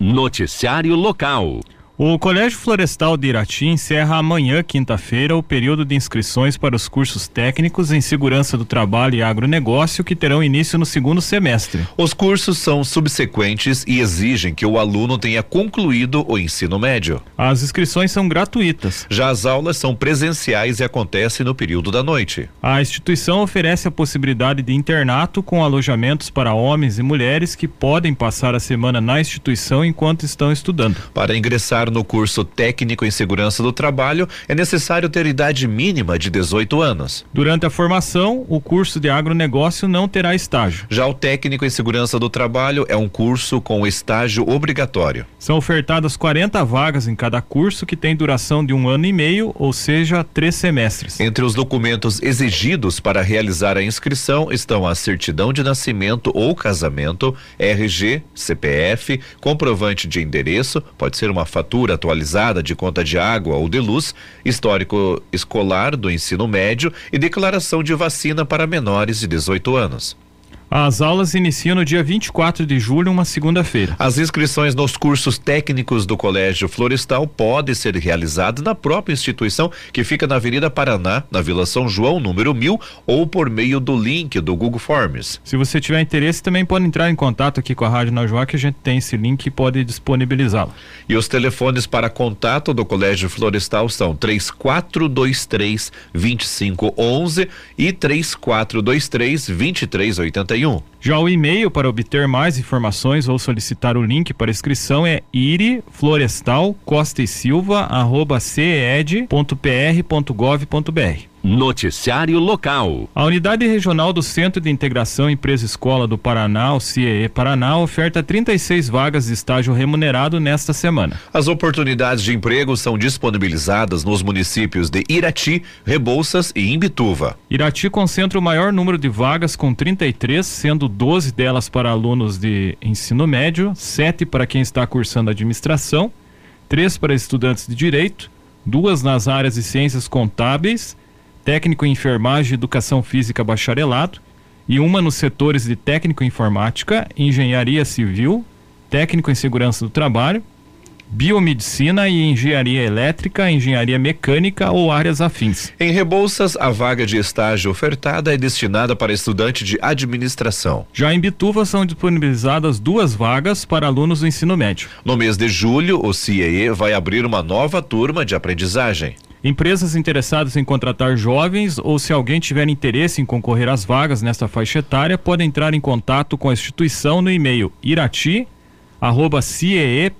Noticiário Local. O Colégio Florestal de Irati encerra amanhã, quinta-feira, o período de inscrições para os cursos técnicos em segurança do trabalho e agronegócio que terão início no segundo semestre. Os cursos são subsequentes e exigem que o aluno tenha concluído o ensino médio. As inscrições são gratuitas. Já as aulas são presenciais e acontecem no período da noite. A instituição oferece a possibilidade de internato com alojamentos para homens e mulheres que podem passar a semana na instituição enquanto estão estudando. Para ingressar no curso técnico em segurança do trabalho, é necessário ter idade mínima de 18 anos. Durante a formação, o curso de agronegócio não terá estágio. Já o técnico em segurança do trabalho é um curso com estágio obrigatório. São ofertadas 40 vagas em cada curso que tem duração de um ano e meio, ou seja, três semestres. Entre os documentos exigidos para realizar a inscrição estão a certidão de nascimento ou casamento, RG, CPF, comprovante de endereço, pode ser uma fatura fatura atualizada de conta de água ou de luz, histórico escolar do ensino médio e declaração de vacina para menores de 18 anos. As aulas iniciam no dia 24 de julho, uma segunda-feira. As inscrições nos cursos técnicos do Colégio Florestal podem ser realizadas na própria instituição, que fica na Avenida Paraná, na Vila São João, número 1000, ou por meio do link do Google Forms. Se você tiver interesse, também pode entrar em contato aqui com a Rádio Najuá, que a gente tem esse link e pode disponibilizá-lo. E os telefones para contato do Colégio Florestal são 3423 2511 e 3423 2381. Já o e-mail para obter mais informações ou solicitar o link para inscrição é iriflorestal costa e silva arroba. Noticiário Local. A Unidade Regional do Centro de Integração Empresa Escola do Paraná, o CIE Paraná, oferta 36 vagas de estágio remunerado nesta semana. As oportunidades de emprego são disponibilizadas nos municípios de Irati, Rebouças e Imbituva. Irati concentra o maior número de vagas com 33, sendo 12 delas para alunos de ensino médio, 7 para quem está cursando administração, 3 para estudantes de direito, duas nas áreas de ciências contábeis técnico em enfermagem e educação física bacharelado, e uma nos setores de técnico em informática, engenharia civil, técnico em segurança do trabalho, biomedicina e engenharia elétrica, engenharia mecânica ou áreas afins. Em Rebouças, a vaga de estágio ofertada é destinada para estudante de administração. Já em Bituva são disponibilizadas duas vagas para alunos do ensino médio. No mês de julho, o CIE vai abrir uma nova turma de aprendizagem. Empresas interessadas em contratar jovens ou se alguém tiver interesse em concorrer às vagas nesta faixa etária, pode entrar em contato com a instituição no e-mail irati arroba ciepr.org.br.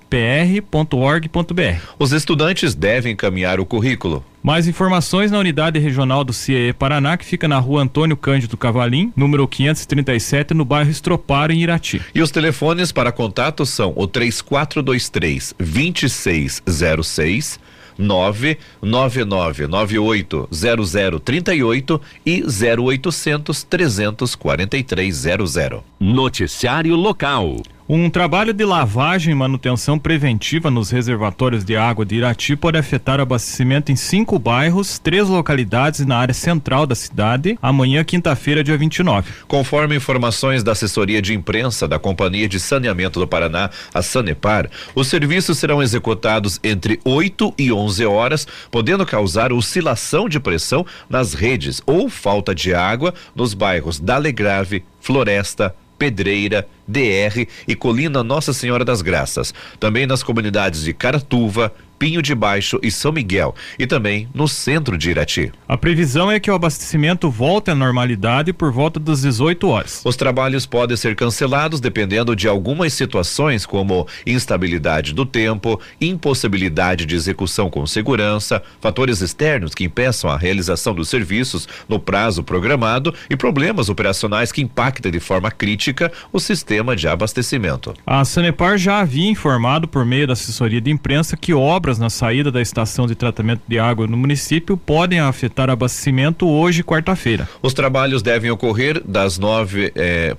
Os estudantes devem encaminhar o currículo. Mais informações na unidade regional do CIE Paraná, que fica na rua Antônio Cândido Cavalim, número 537, no bairro Estropar, em Irati. E os telefones para contato são o 3423 2606 999980038 e 0800 34300. Noticiário Local. Um trabalho de lavagem e manutenção preventiva nos reservatórios de água de Irati pode afetar o abastecimento em cinco bairros, três localidades na área central da cidade, amanhã, quinta-feira, dia 29. Conforme informações da assessoria de imprensa da Companhia de Saneamento do Paraná, a Sanepar, os serviços serão executados entre 8 e 11 horas, podendo causar oscilação de pressão nas redes ou falta de água nos bairros Dalegrave, Floresta, Pedreira, DR e Colina Nossa Senhora das Graças. Também nas comunidades de Caratuva, Pinho de Baixo e São Miguel, e também no centro de Irati. A previsão é que o abastecimento volte à normalidade por volta das 18 horas. Os trabalhos podem ser cancelados dependendo de algumas situações, como instabilidade do tempo, impossibilidade de execução com segurança, fatores externos que impeçam a realização dos serviços no prazo programado e problemas operacionais que impactem de forma crítica o sistema de abastecimento. A Sanepar já havia informado por meio da assessoria de imprensa que obras obras na saída da estação de tratamento de água no município podem afetar abastecimento hoje, quarta-feira. Os trabalhos devem ocorrer das nove, eh,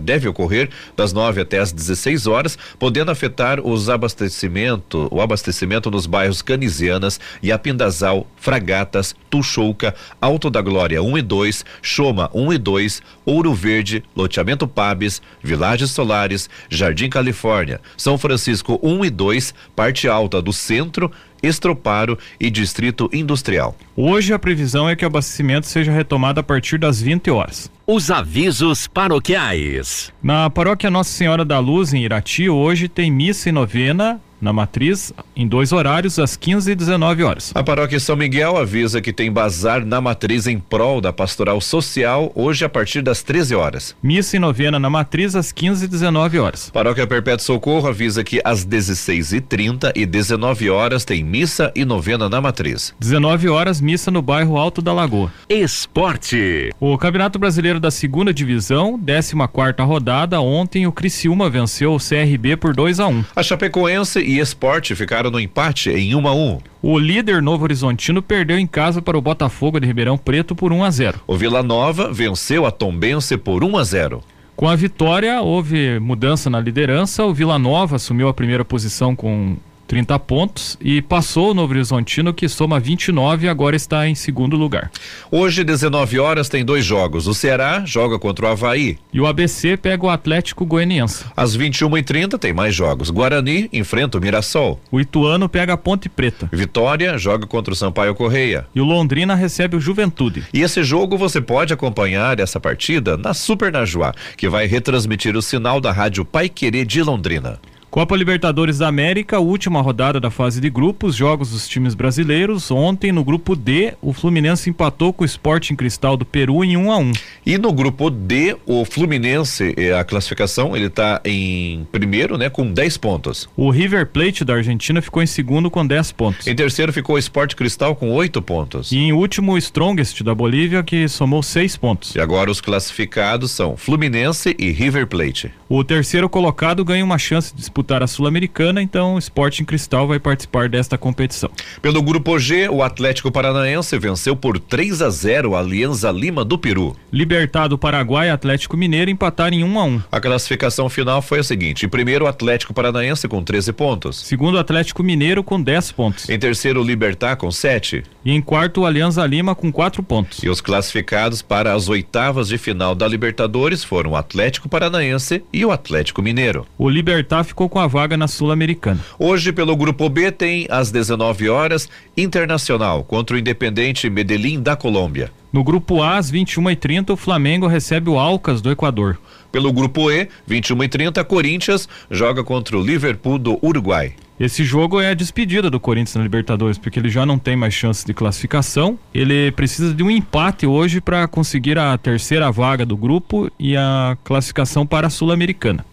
deve ocorrer das nove até as 16 horas, podendo afetar os abastecimento, o abastecimento nos bairros Canisianas, Yapindazal, Fragatas, Tuxouca, Alto da Glória 1 um e 2, Choma 1 um e 2, Ouro Verde, Loteamento Pabes, Vilagem Lajes Solares, Jardim Califórnia, São Francisco 1 e 2, parte alta do centro, Estroparo e Distrito Industrial. Hoje a previsão é que o abastecimento seja retomado a partir das 20 horas. Os avisos paroquiais. Na paróquia Nossa Senhora da Luz, em Irati, hoje tem missa e novena na matriz em dois horários, às 15 e 19 horas. A paróquia São Miguel avisa que tem bazar na matriz em prol da pastoral social hoje a partir das 13 horas. Missa e novena na matriz às 15 e 19 horas. Paróquia Perpétuo Socorro avisa que às 16 e 30 e 19 horas tem missa e novena na matriz. 19 horas, missa no bairro Alto da Lagoa. Esporte. O Campeonato Brasileiro da Segunda Divisão, 14 quarta rodada, ontem o Criciúma venceu o CRB por 2 a 1. A Chapecoense e Esporte ficaram no empate em 1 a 1. O líder Novo Horizontino perdeu em casa para o Botafogo de Ribeirão Preto por 1 a 0. O Vila Nova venceu a Tombense por 1 a 0. Com a vitória, houve mudança na liderança. O Vila Nova assumiu a primeira posição com 30 pontos e passou o Novo Horizontino que soma 29 e agora está em segundo lugar. Hoje, 19 horas, tem dois jogos. O Ceará joga contra o Havaí. E o ABC pega o Atlético Goianiense. Às 21h30 tem mais jogos. Guarani enfrenta o Mirassol. O Ituano pega a Ponte Preta. Vitória joga contra o Sampaio Correia. E o Londrina recebe o Juventude. E esse jogo você pode acompanhar essa partida na Super Najuá, que vai retransmitir o sinal da Rádio Pai Querer de Londrina. Copa Libertadores da América, última rodada da fase de grupos, jogos dos times brasileiros. Ontem, no grupo D, o Fluminense empatou com o Sporting Cristal do Peru em 1 a 1 E no grupo D, o Fluminense, eh, a classificação, ele está em primeiro, né, com 10 pontos. O River Plate da Argentina ficou em segundo com 10 pontos. Em terceiro ficou o Sport Cristal com 8 pontos. E em último, o Strongest da Bolívia, que somou 6 pontos. E agora os classificados são Fluminense e River Plate. O terceiro colocado ganha uma chance de disputar a Sul-Americana, então o Sporting Cristal vai participar desta competição. Pelo grupo G, o Atlético Paranaense venceu por 3 a 0 a Alianza Lima do Peru. Libertado Paraguai e Atlético Mineiro empataram em 1 a 1. A classificação final foi a seguinte: em primeiro, o Atlético Paranaense com 13 pontos. Segundo, o Atlético Mineiro com 10 pontos. Em terceiro, o Libertar com 7. E em quarto, o Alianza Lima com 4 pontos. E os classificados para as oitavas de final da Libertadores foram o Atlético Paranaense e o Atlético Mineiro. O Libertar ficou com a vaga na Sul-Americana. Hoje, pelo grupo B, tem às 19 horas Internacional contra o Independente Medellín da Colômbia. No grupo A, às 21h30, o Flamengo recebe o Alcas do Equador. Pelo grupo E, 21h30, Corinthians joga contra o Liverpool do Uruguai. Esse jogo é a despedida do Corinthians na Libertadores, porque ele já não tem mais chance de classificação. Ele precisa de um empate hoje para conseguir a terceira vaga do grupo e a classificação para a Sul-Americana.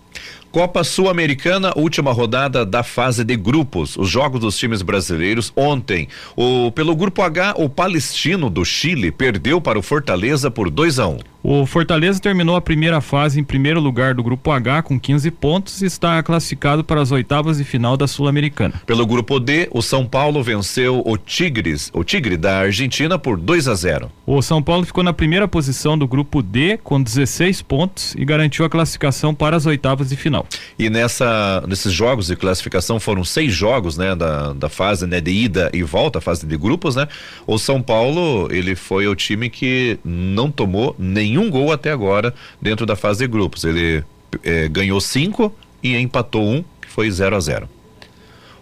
Copa Sul-Americana, última rodada da fase de grupos. Os jogos dos times brasileiros ontem. O, pelo grupo H, o Palestino do Chile perdeu para o Fortaleza por 2 a 1 um. O Fortaleza terminou a primeira fase em primeiro lugar do grupo H com 15 pontos e está classificado para as oitavas de final da Sul-Americana. Pelo grupo D, o São Paulo venceu o Tigres, o Tigre da Argentina por 2 a 0. O São Paulo ficou na primeira posição do grupo D com 16 pontos e garantiu a classificação para as oitavas de final. E nessa nesses jogos de classificação foram seis jogos, né, da, da fase né, de ida e volta, fase de grupos, né? O São Paulo ele foi o time que não tomou nenhum gol até agora dentro da fase de grupos. Ele eh, ganhou cinco e empatou um, que foi 0 a 0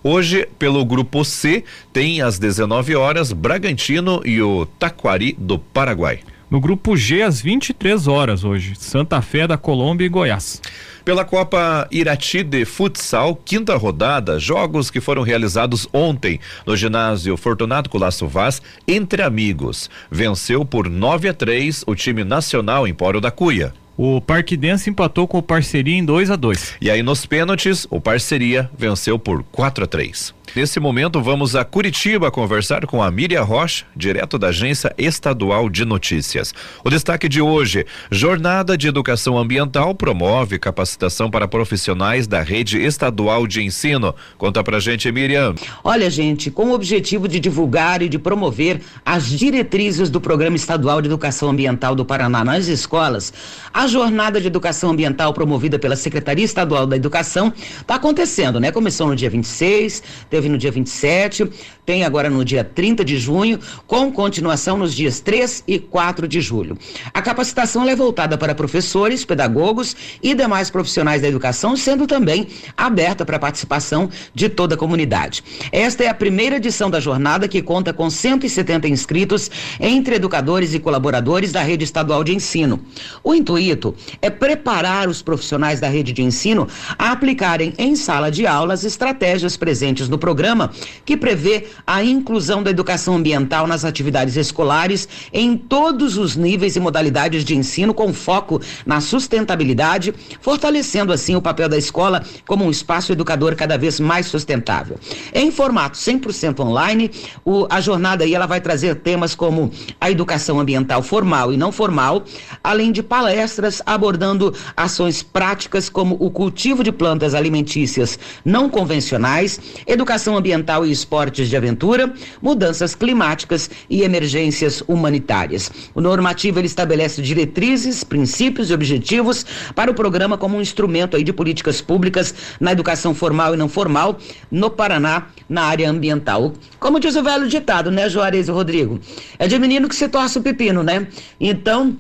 Hoje, pelo grupo C, tem às 19 horas Bragantino e o Taquari do Paraguai. No grupo G, às 23 horas hoje, Santa Fé da Colômbia e Goiás. Pela Copa Irati de Futsal, quinta rodada, jogos que foram realizados ontem no ginásio Fortunato Colasso Vaz, entre amigos. Venceu por 9 a 3 o time nacional Empório da Cuia. O Parquidense empatou com o Parceria em 2 a 2 E aí nos pênaltis, o Parceria venceu por 4 a 3 Nesse momento, vamos a Curitiba conversar com a Miriam Rocha, direto da Agência Estadual de Notícias. O destaque de hoje: Jornada de Educação Ambiental promove capacitação para profissionais da rede estadual de ensino. Conta pra gente, Miriam. Olha, gente, com o objetivo de divulgar e de promover as diretrizes do Programa Estadual de Educação Ambiental do Paraná nas escolas, a Jornada de Educação Ambiental promovida pela Secretaria Estadual da Educação está acontecendo, né? Começou no dia 26, teve teve no dia 27, tem agora no dia 30 de junho, com continuação nos dias 3 e 4 de julho. A capacitação é voltada para professores, pedagogos e demais profissionais da educação, sendo também aberta para a participação de toda a comunidade. Esta é a primeira edição da jornada que conta com 170 inscritos entre educadores e colaboradores da rede estadual de ensino. O intuito é preparar os profissionais da rede de ensino a aplicarem em sala de aula as estratégias presentes no programa que prevê a inclusão da educação ambiental nas atividades escolares em todos os níveis e modalidades de ensino com foco na sustentabilidade, fortalecendo assim o papel da escola como um espaço educador cada vez mais sustentável. Em formato 100% online, o, a jornada aí ela vai trazer temas como a educação ambiental formal e não formal, além de palestras abordando ações práticas como o cultivo de plantas alimentícias não convencionais, educação ambiental e esportes de aventura, mudanças climáticas e emergências humanitárias. O normativo ele estabelece diretrizes, princípios e objetivos para o programa como um instrumento aí de políticas públicas na educação formal e não formal no Paraná na área ambiental. Como diz o velho ditado, né, Juarez e Rodrigo? É de menino que se torce o pepino, né? Então,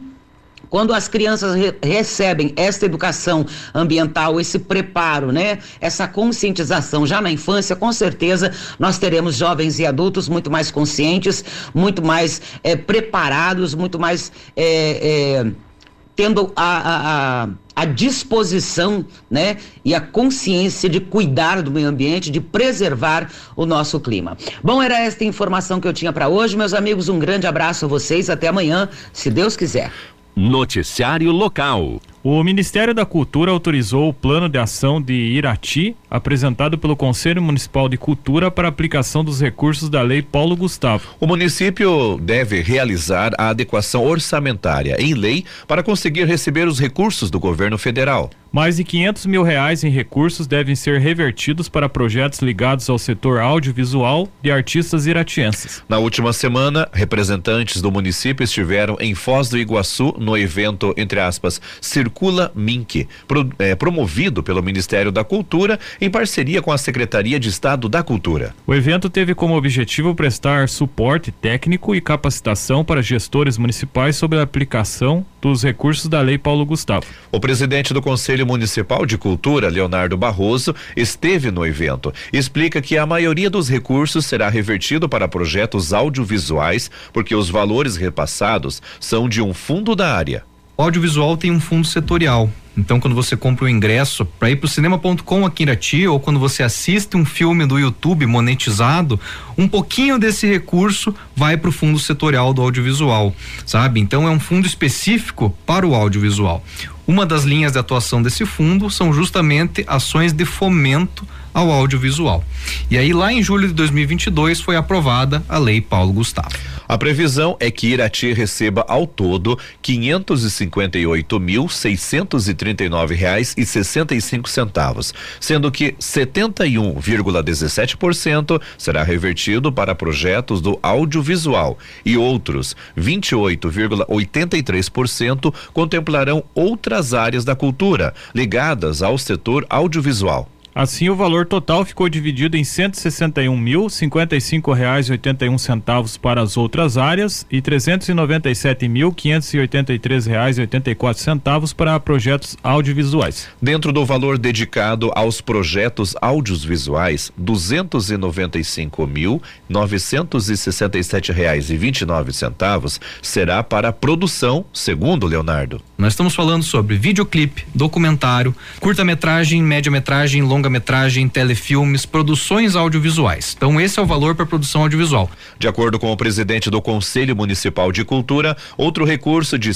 quando as crianças re recebem essa educação ambiental, esse preparo, né? Essa conscientização já na infância, com certeza nós teremos jovens e adultos muito mais conscientes, muito mais é, preparados, muito mais. É, é, tendo a, a, a, disposição né, e a consciência de cuidar do meio ambiente, de preservar o nosso clima. Bom, era esta informação que eu tinha para hoje, meus amigos. Um grande abraço a vocês. Até amanhã, se Deus quiser. Noticiário Local. O Ministério da Cultura autorizou o plano de ação de Irati, apresentado pelo Conselho Municipal de Cultura para aplicação dos recursos da Lei Paulo Gustavo. O município deve realizar a adequação orçamentária em lei para conseguir receber os recursos do governo federal. Mais de 500 mil reais em recursos devem ser revertidos para projetos ligados ao setor audiovisual de artistas iratienses. Na última semana, representantes do município estiveram em Foz do Iguaçu no evento, entre aspas, Circula Mink, pro, é, promovido pelo Ministério da Cultura em parceria com a Secretaria de Estado da Cultura. O evento teve como objetivo prestar suporte técnico e capacitação para gestores municipais sobre a aplicação dos recursos da Lei Paulo Gustavo. O presidente do Conselho Municipal de Cultura, Leonardo Barroso, esteve no evento. Explica que a maioria dos recursos será revertido para projetos audiovisuais, porque os valores repassados são de um fundo da área. Audiovisual tem um fundo setorial. Então, quando você compra o ingresso para ir para o cinema.com aqui em Irati, ou quando você assiste um filme do YouTube monetizado, um pouquinho desse recurso vai para o fundo setorial do audiovisual, sabe? Então, é um fundo específico para o audiovisual. Uma das linhas de atuação desse fundo são justamente ações de fomento ao audiovisual. E aí, lá em julho de 2022, foi aprovada a Lei Paulo Gustavo. A previsão é que Irati receba ao todo quinhentos e cinquenta e oito mil seiscentos e trinta e nove reais e sessenta e cinco centavos, sendo que setenta e um vírgula dezessete por cento será revertido para projetos do audiovisual e outros vinte e oito vírgula oitenta e três por cento contemplarão outras áreas da cultura ligadas ao setor audiovisual. Assim, o valor total ficou dividido em cento e mil cinquenta e cinco reais e oitenta e um centavos para as outras áreas e trezentos e noventa e sete mil quinhentos e oitenta e três reais e oitenta e quatro centavos para projetos audiovisuais. Dentro do valor dedicado aos projetos audiovisuais, duzentos e noventa e cinco mil novecentos e sessenta e sete reais e vinte e nove centavos será para produção, segundo Leonardo. Nós estamos falando sobre videoclipe, documentário, curta-metragem, média-metragem, longa longa-metragem, telefilmes, produções audiovisuais. Então esse é o valor para produção audiovisual. De acordo com o presidente do Conselho Municipal de Cultura, outro recurso de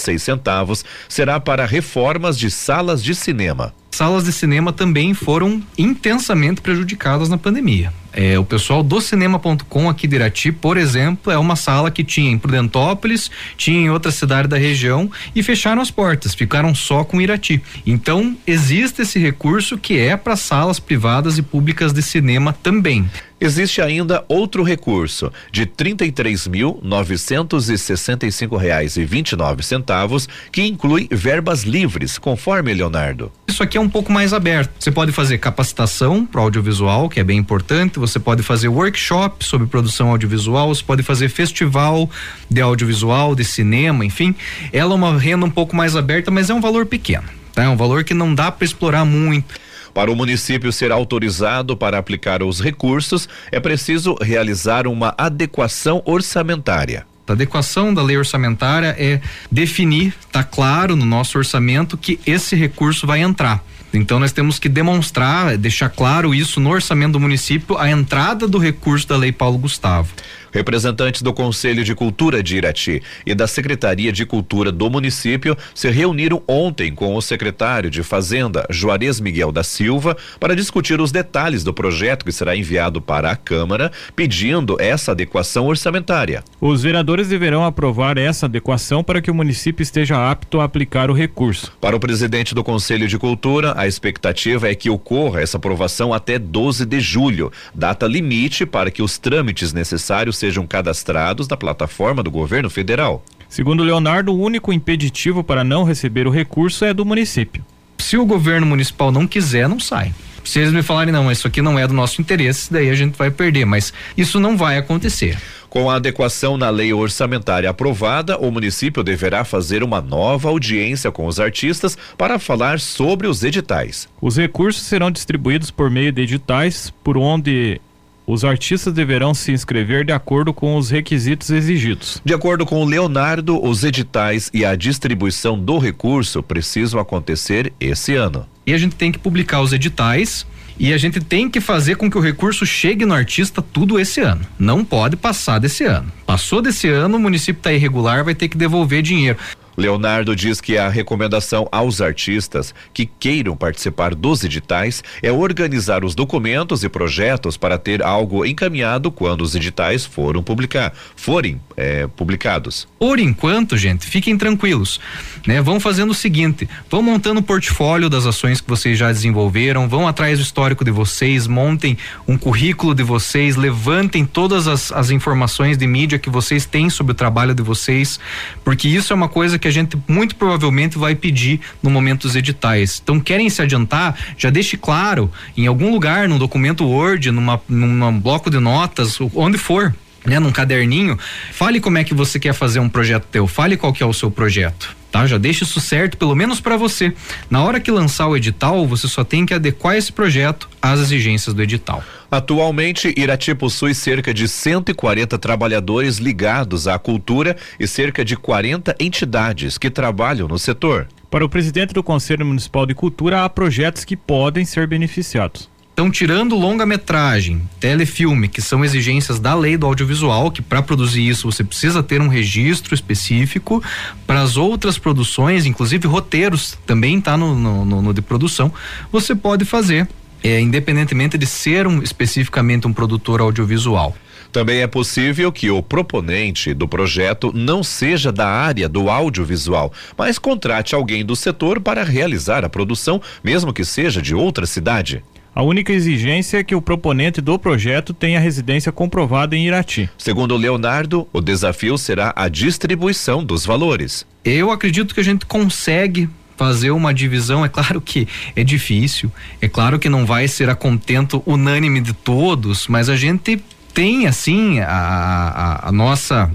seis centavos será para reformas de salas de cinema salas de cinema também foram intensamente prejudicadas na pandemia. É, o pessoal do cinema.com aqui de Irati, por exemplo, é uma sala que tinha em Prudentópolis, tinha em outra cidade da região e fecharam as portas, ficaram só com Irati. Então, existe esse recurso que é para salas privadas e públicas de cinema também. Existe ainda outro recurso de 33.965 reais e 29 centavos que inclui verbas livres, conforme Leonardo. Isso aqui é um pouco mais aberto. Você pode fazer capacitação para audiovisual, que é bem importante. Você pode fazer workshop sobre produção audiovisual. Você pode fazer festival de audiovisual, de cinema, enfim. Ela é uma renda um pouco mais aberta, mas é um valor pequeno. Tá? É um valor que não dá para explorar muito. Para o município ser autorizado para aplicar os recursos, é preciso realizar uma adequação orçamentária. A adequação da lei orçamentária é definir, tá claro no nosso orçamento que esse recurso vai entrar. Então nós temos que demonstrar, deixar claro isso no orçamento do município, a entrada do recurso da Lei Paulo Gustavo. Representantes do Conselho de Cultura de Irati e da Secretaria de Cultura do município se reuniram ontem com o secretário de Fazenda, Juarez Miguel da Silva, para discutir os detalhes do projeto que será enviado para a Câmara, pedindo essa adequação orçamentária. Os vereadores deverão aprovar essa adequação para que o município esteja apto a aplicar o recurso. Para o presidente do Conselho de Cultura, a expectativa é que ocorra essa aprovação até 12 de julho, data limite para que os trâmites necessários sejam cadastrados na plataforma do governo federal. Segundo Leonardo, o único impeditivo para não receber o recurso é do município. Se o governo municipal não quiser, não sai. Se eles me falarem, não, isso aqui não é do nosso interesse, daí a gente vai perder, mas isso não vai acontecer. Com a adequação na lei orçamentária aprovada, o município deverá fazer uma nova audiência com os artistas para falar sobre os editais. Os recursos serão distribuídos por meio de editais, por onde os artistas deverão se inscrever de acordo com os requisitos exigidos. De acordo com o Leonardo, os editais e a distribuição do recurso precisam acontecer esse ano. E a gente tem que publicar os editais e a gente tem que fazer com que o recurso chegue no artista tudo esse ano. Não pode passar desse ano. Passou desse ano, o município está irregular, vai ter que devolver dinheiro. Leonardo diz que a recomendação aos artistas que queiram participar dos editais é organizar os documentos e projetos para ter algo encaminhado quando os editais foram publicar, forem é, publicados. Por enquanto, gente, fiquem tranquilos, né? Vão fazendo o seguinte, vão montando o portfólio das ações que vocês já desenvolveram, vão atrás do histórico de vocês, montem um currículo de vocês, levantem todas as, as informações de mídia que vocês têm sobre o trabalho de vocês, porque isso é uma coisa que a gente muito provavelmente vai pedir no momento dos editais. Então, querem se adiantar, já deixe claro em algum lugar, num documento Word, numa, num bloco de notas, onde for, né, num caderninho, fale como é que você quer fazer um projeto teu, fale qual que é o seu projeto. Tá? Já deixe isso certo, pelo menos para você. Na hora que lançar o edital, você só tem que adequar esse projeto às exigências do edital. Atualmente, Irati possui cerca de 140 trabalhadores ligados à cultura e cerca de 40 entidades que trabalham no setor. Para o presidente do Conselho Municipal de Cultura, há projetos que podem ser beneficiados. Então, tirando longa-metragem, telefilme, que são exigências da lei do audiovisual, que para produzir isso você precisa ter um registro específico, para as outras produções, inclusive roteiros, também está no, no, no, no de produção, você pode fazer é, independentemente de ser um, especificamente um produtor audiovisual. Também é possível que o proponente do projeto não seja da área do audiovisual, mas contrate alguém do setor para realizar a produção, mesmo que seja de outra cidade. A única exigência é que o proponente do projeto tenha residência comprovada em Irati. Segundo Leonardo, o desafio será a distribuição dos valores. Eu acredito que a gente consegue fazer uma divisão, é claro que é difícil, é claro que não vai ser a contento unânime de todos, mas a gente tem assim a, a, a nossa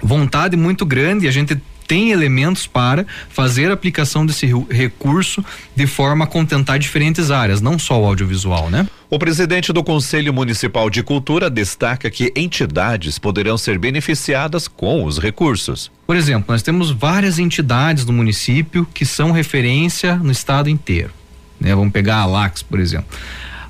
vontade muito grande, a gente tem elementos para fazer a aplicação desse recurso de forma a contentar diferentes áreas, não só o audiovisual, né? O presidente do Conselho Municipal de Cultura destaca que entidades poderão ser beneficiadas com os recursos. Por exemplo, nós temos várias entidades no município que são referência no estado inteiro. Né? Vamos pegar a Lax, por exemplo.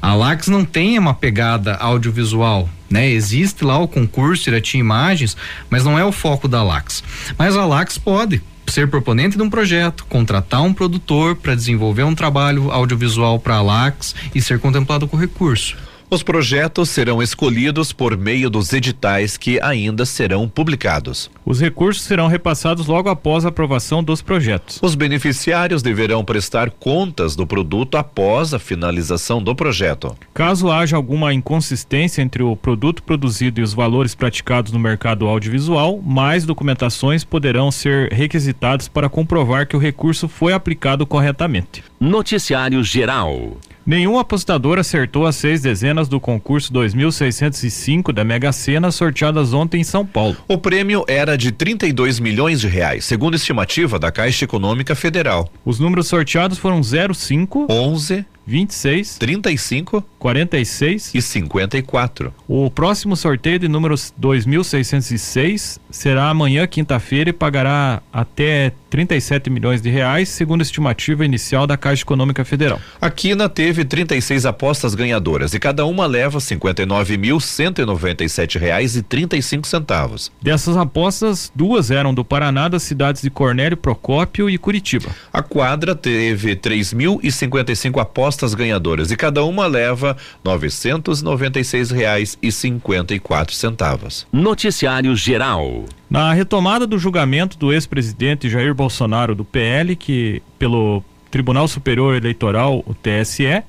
A Lax não tem uma pegada audiovisual, né? Existe lá o concurso Irati Imagens, mas não é o foco da Lax. Mas a Lax pode ser proponente de um projeto, contratar um produtor para desenvolver um trabalho audiovisual para a Lax e ser contemplado com recurso. Os projetos serão escolhidos por meio dos editais que ainda serão publicados. Os recursos serão repassados logo após a aprovação dos projetos. Os beneficiários deverão prestar contas do produto após a finalização do projeto. Caso haja alguma inconsistência entre o produto produzido e os valores praticados no mercado audiovisual, mais documentações poderão ser requisitadas para comprovar que o recurso foi aplicado corretamente. Noticiário Geral. Nenhum apostador acertou as seis dezenas do concurso 2605 da Mega Sena sorteadas ontem em São Paulo. O prêmio era de 32 milhões de reais, segundo estimativa da Caixa Econômica Federal. Os números sorteados foram 05, 11, 26, 35 46 e 54. O próximo sorteio de números 2606 será amanhã, quinta-feira, e pagará até 37 milhões de reais, segundo a estimativa inicial da Caixa Econômica Federal. A Quina teve 36 apostas ganhadoras e cada uma leva 59.197 reais e 35 centavos. Dessas apostas, duas eram do Paraná, das cidades de Cornélio, Procópio e Curitiba. A quadra teve 3.055 apostas ganhadoras e cada uma leva 996 reais e 54 centavos. Noticiário Geral. Na retomada do julgamento do ex-presidente Jair Bolsonaro do PL, que pelo Tribunal Superior Eleitoral, o TSE,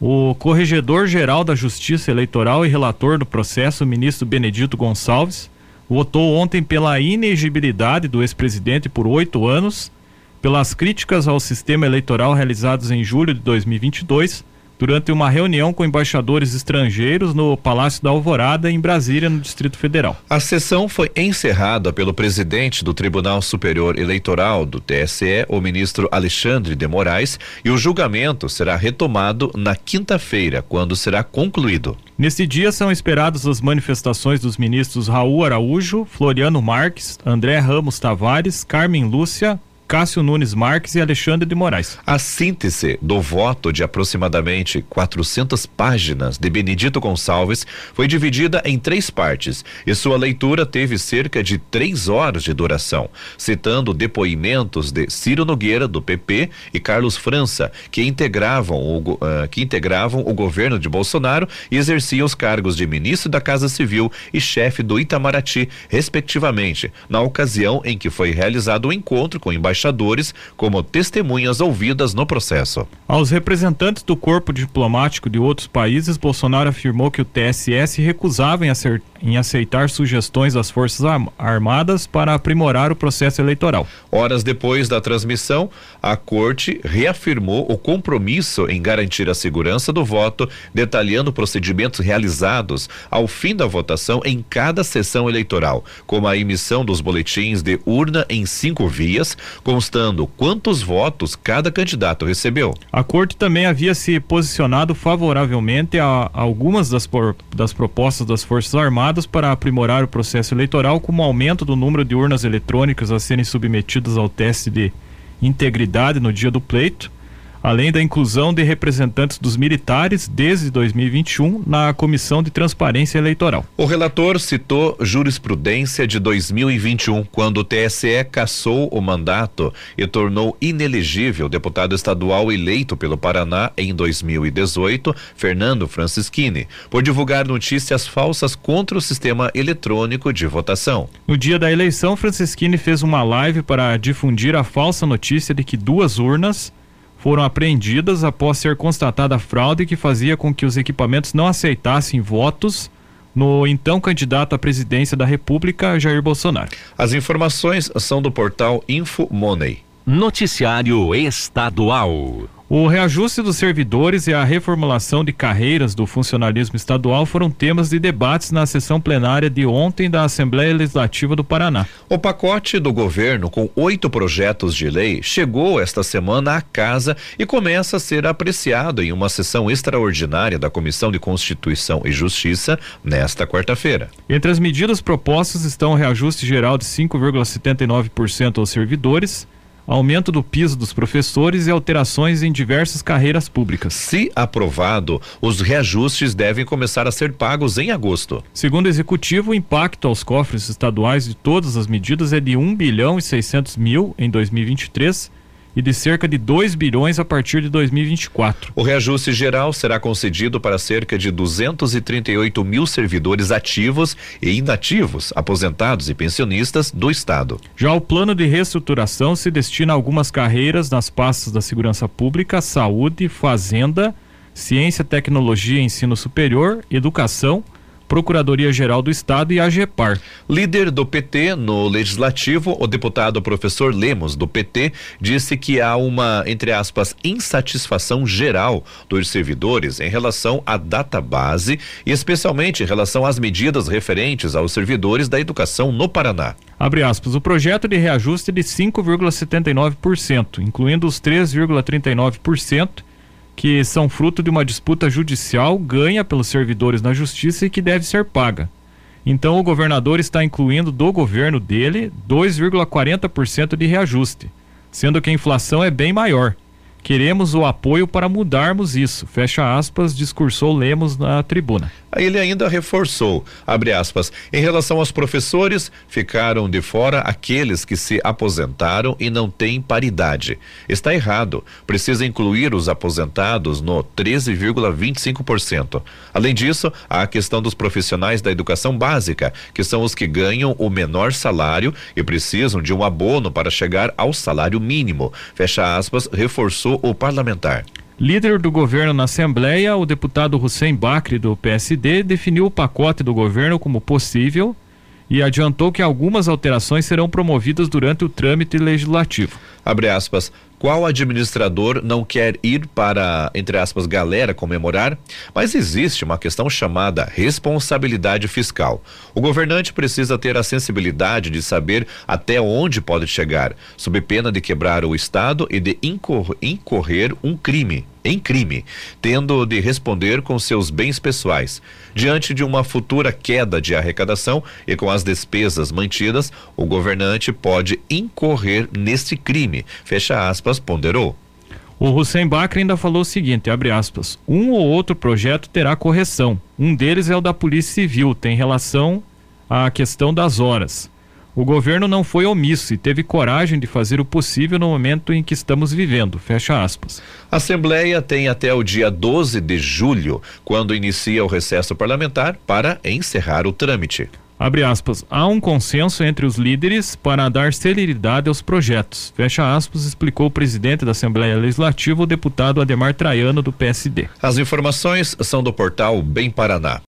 o corregedor-geral da Justiça Eleitoral e relator do processo, o ministro Benedito Gonçalves, votou ontem pela inegibilidade do ex-presidente por oito anos, pelas críticas ao sistema eleitoral realizadas em julho de 2022 durante uma reunião com embaixadores estrangeiros no Palácio da Alvorada, em Brasília, no Distrito Federal. A sessão foi encerrada pelo presidente do Tribunal Superior Eleitoral do TSE, o ministro Alexandre de Moraes, e o julgamento será retomado na quinta-feira, quando será concluído. Neste dia são esperadas as manifestações dos ministros Raul Araújo, Floriano Marques, André Ramos Tavares, Carmen Lúcia, Cássio Nunes Marques e Alexandre de Moraes. A síntese do voto de aproximadamente 400 páginas de Benedito Gonçalves foi dividida em três partes e sua leitura teve cerca de três horas de duração, citando depoimentos de Ciro Nogueira do PP e Carlos França, que integravam o, uh, que integravam o governo de Bolsonaro e exerciam os cargos de ministro da Casa Civil e chefe do Itamaraty, respectivamente, na ocasião em que foi realizado o um encontro com embaixadores embaixadores como testemunhas ouvidas no processo. Aos representantes do corpo diplomático de outros países, Bolsonaro afirmou que o TSS recusava em, em aceitar sugestões das Forças Armadas para aprimorar o processo eleitoral. Horas depois da transmissão, a corte reafirmou o compromisso em garantir a segurança do voto, detalhando procedimentos realizados ao fim da votação em cada sessão eleitoral, como a emissão dos boletins de urna em cinco vias, constando quantos votos cada candidato recebeu. A corte também havia se posicionado favoravelmente a, algumas das, por, das propostas das Forças Armadas para aprimorar o processo eleitoral, como aumento do número de urnas eletrônicas a serem submetidas ao teste de integridade no dia do pleito, além da inclusão de representantes dos militares desde 2021 na Comissão de Transparência Eleitoral. O relator citou jurisprudência de 2021, quando o TSE cassou o mandato e tornou inelegível o deputado estadual eleito pelo Paraná em 2018, Fernando Francischini, por divulgar notícias falsas contra o sistema eletrônico de votação. No dia da eleição, Francischini fez uma live para difundir a falsa notícia de que duas urnas foram apreendidas após ser constatada a fraude que fazia com que os equipamentos não aceitassem votos no então candidato à presidência da República, Jair Bolsonaro. As informações são do portal InfoMoney. Noticiário Estadual. O reajuste dos servidores e a reformulação de carreiras do funcionalismo estadual foram temas de debates na sessão plenária de ontem da Assembleia Legislativa do Paraná. O pacote do governo, com oito projetos de lei, chegou esta semana à casa e começa a ser apreciado em uma sessão extraordinária da Comissão de Constituição e Justiça nesta quarta-feira. Entre as medidas propostas estão o reajuste geral de 5,79% aos servidores aumento do piso dos professores e alterações em diversas carreiras públicas. Se aprovado, os reajustes devem começar a ser pagos em agosto. Segundo o executivo, o impacto aos cofres estaduais de todas as medidas é de 1 bilhão e 600 mil em 2023 e de cerca de 2 bilhões a partir de 2024. O reajuste geral será concedido para cerca de 238 mil servidores ativos e inativos, aposentados e pensionistas do Estado. Já o plano de reestruturação se destina a algumas carreiras nas pastas da segurança pública, saúde, fazenda, ciência, tecnologia, ensino superior, educação Procuradoria-Geral do Estado e a GEPAR. Líder do PT no Legislativo, o deputado professor Lemos, do PT, disse que há uma, entre aspas, insatisfação geral dos servidores em relação à data base e especialmente em relação às medidas referentes aos servidores da educação no Paraná. Abre aspas, o projeto de reajuste é de 5,79%, incluindo os 3,39% que são fruto de uma disputa judicial ganha pelos servidores na justiça e que deve ser paga. Então o governador está incluindo do governo dele 2,40% de reajuste, sendo que a inflação é bem maior. Queremos o apoio para mudarmos isso. Fecha aspas, discursou Lemos na tribuna. Ele ainda reforçou, abre aspas, em relação aos professores, ficaram de fora aqueles que se aposentaram e não têm paridade. Está errado. Precisa incluir os aposentados no 13,25%. Além disso, há a questão dos profissionais da educação básica, que são os que ganham o menor salário e precisam de um abono para chegar ao salário mínimo. Fecha aspas, reforçou o parlamentar. Líder do governo na Assembleia, o deputado Hussein Bakri, do PSD, definiu o pacote do governo como possível e adiantou que algumas alterações serão promovidas durante o trâmite legislativo. Abre aspas. Qual administrador não quer ir para, entre aspas, galera comemorar? Mas existe uma questão chamada responsabilidade fiscal. O governante precisa ter a sensibilidade de saber até onde pode chegar, sob pena de quebrar o Estado e de incorrer um crime em crime, tendo de responder com seus bens pessoais. Diante de uma futura queda de arrecadação e com as despesas mantidas, o governante pode incorrer neste crime. Fecha aspas, ponderou. O Hussein Bakr ainda falou o seguinte, abre aspas, um ou outro projeto terá correção. Um deles é o da Polícia Civil, tem relação à questão das horas. O governo não foi omisso e teve coragem de fazer o possível no momento em que estamos vivendo. Fecha aspas. A Assembleia tem até o dia 12 de julho, quando inicia o recesso parlamentar, para encerrar o trâmite. Abre aspas, há um consenso entre os líderes para dar celeridade aos projetos. Fecha aspas, explicou o presidente da Assembleia Legislativa, o deputado Ademar Traiano, do PSD. As informações são do portal Bem Paraná.